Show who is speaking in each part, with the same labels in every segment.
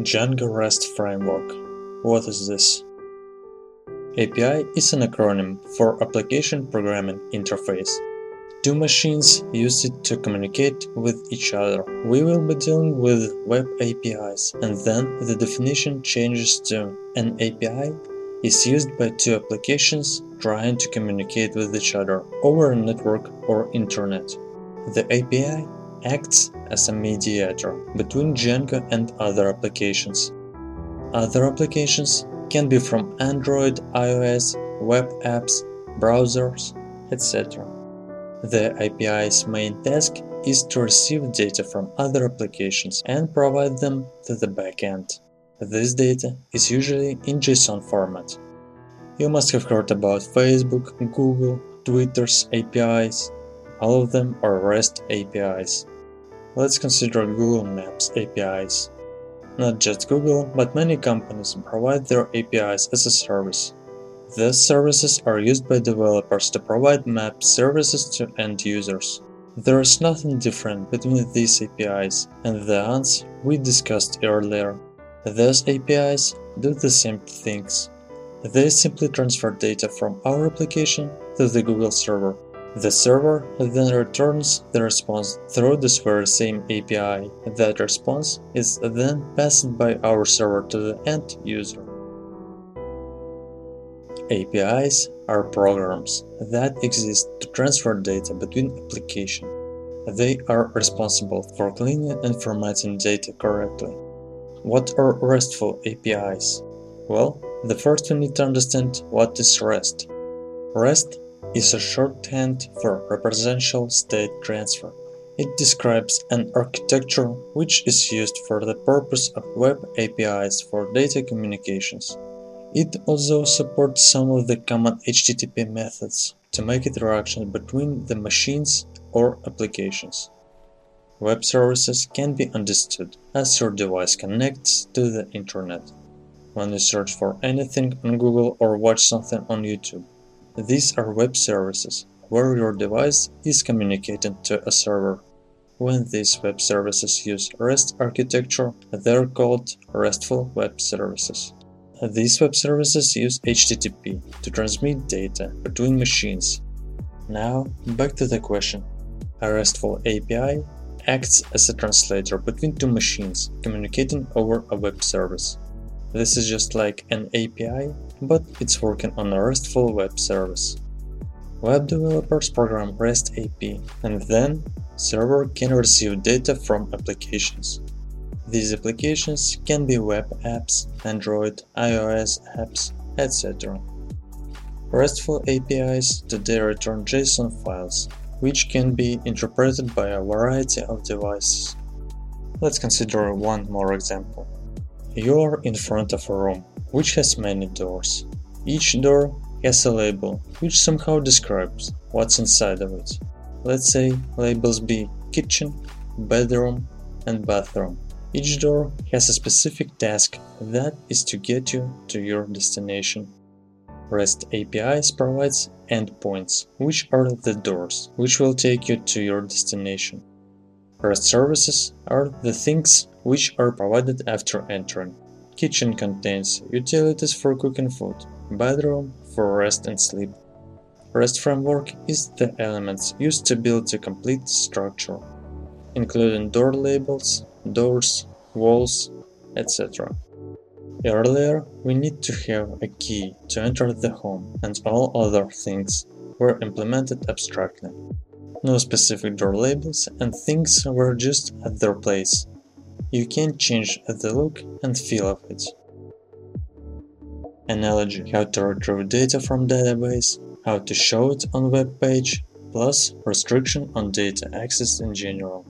Speaker 1: Django REST Framework. What is this? API is an acronym for Application Programming Interface. Two machines use it to communicate with each other. We will be dealing with web APIs, and then the definition changes to an API is used by two applications trying to communicate with each other over a network or internet. The API acts as a mediator between Django and other applications. Other applications can be from Android, iOS, web apps, browsers, etc. The API's main task is to receive data from other applications and provide them to the backend. This data is usually in JSON format. You must have heard about Facebook, Google, Twitter's APIs. All of them are REST APIs. Let's consider Google Maps APIs. Not just Google, but many companies provide their APIs as a service. These services are used by developers to provide map services to end users. There is nothing different between these APIs and the ones we discussed earlier. These APIs do the same things. They simply transfer data from our application to the Google server. The server then returns the response through this very same API. That response is then passed by our server to the end user. APIs are programs that exist to transfer data between applications. They are responsible for cleaning and formatting data correctly. What are RESTful APIs? Well, the first we need to understand what is REST. REST is a shorthand for representational state transfer. It describes an architecture which is used for the purpose of web APIs for data communications. It also supports some of the common HTTP methods to make interactions between the machines or applications. Web services can be understood as your device connects to the internet. When you search for anything on Google or watch something on YouTube, these are web services where your device is communicating to a server. When these web services use REST architecture, they're called RESTful Web Services. These web services use HTTP to transmit data between machines. Now, back to the question. A RESTful API acts as a translator between two machines communicating over a web service. This is just like an API, but it's working on a RESTful web service. Web developers program REST API, and then server can receive data from applications. These applications can be web apps, Android, iOS apps, etc. RESTful APIs today return JSON files, which can be interpreted by a variety of devices. Let's consider one more example. You are in front of a room, which has many doors. Each door has a label, which somehow describes what's inside of it. Let's say labels be kitchen, bedroom, and bathroom. Each door has a specific task that is to get you to your destination. REST APIs provides endpoints, which are the doors, which will take you to your destination. REST services are the things which are provided after entering. Kitchen contains utilities for cooking food, bedroom for rest and sleep. REST framework is the elements used to build a complete structure, including door labels, doors, walls, etc. Earlier, we need to have a key to enter the home, and all other things were implemented abstractly. No specific door labels and things were just at their place. You can't change the look and feel of it. Analogy how to retrieve data from database, how to show it on web page, plus restriction on data access in general.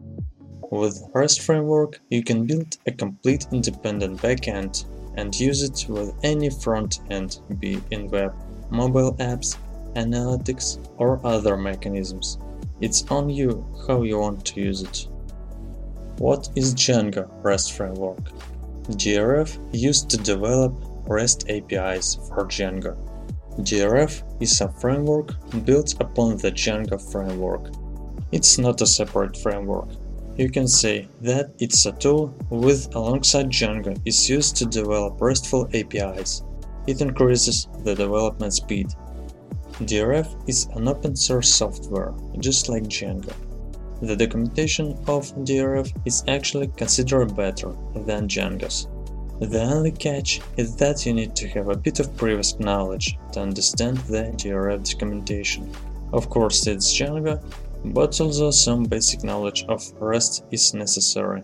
Speaker 1: With REST framework, you can build a complete independent backend and use it with any front end, be in web, mobile apps, analytics, or other mechanisms. It's on you how you want to use it. What is Django REST framework? DRF used to develop REST APIs for Django. DRF is a framework built upon the Django framework. It's not a separate framework, You can say that it's a tool with alongside Django is used to develop RESTful APIs. It increases the development speed. DRF is an open source software, just like Django. The documentation of DRF is actually considered better than Django's. The only catch is that you need to have a bit of previous knowledge to understand the DRF documentation. Of course, it's Django, but also some basic knowledge of REST is necessary.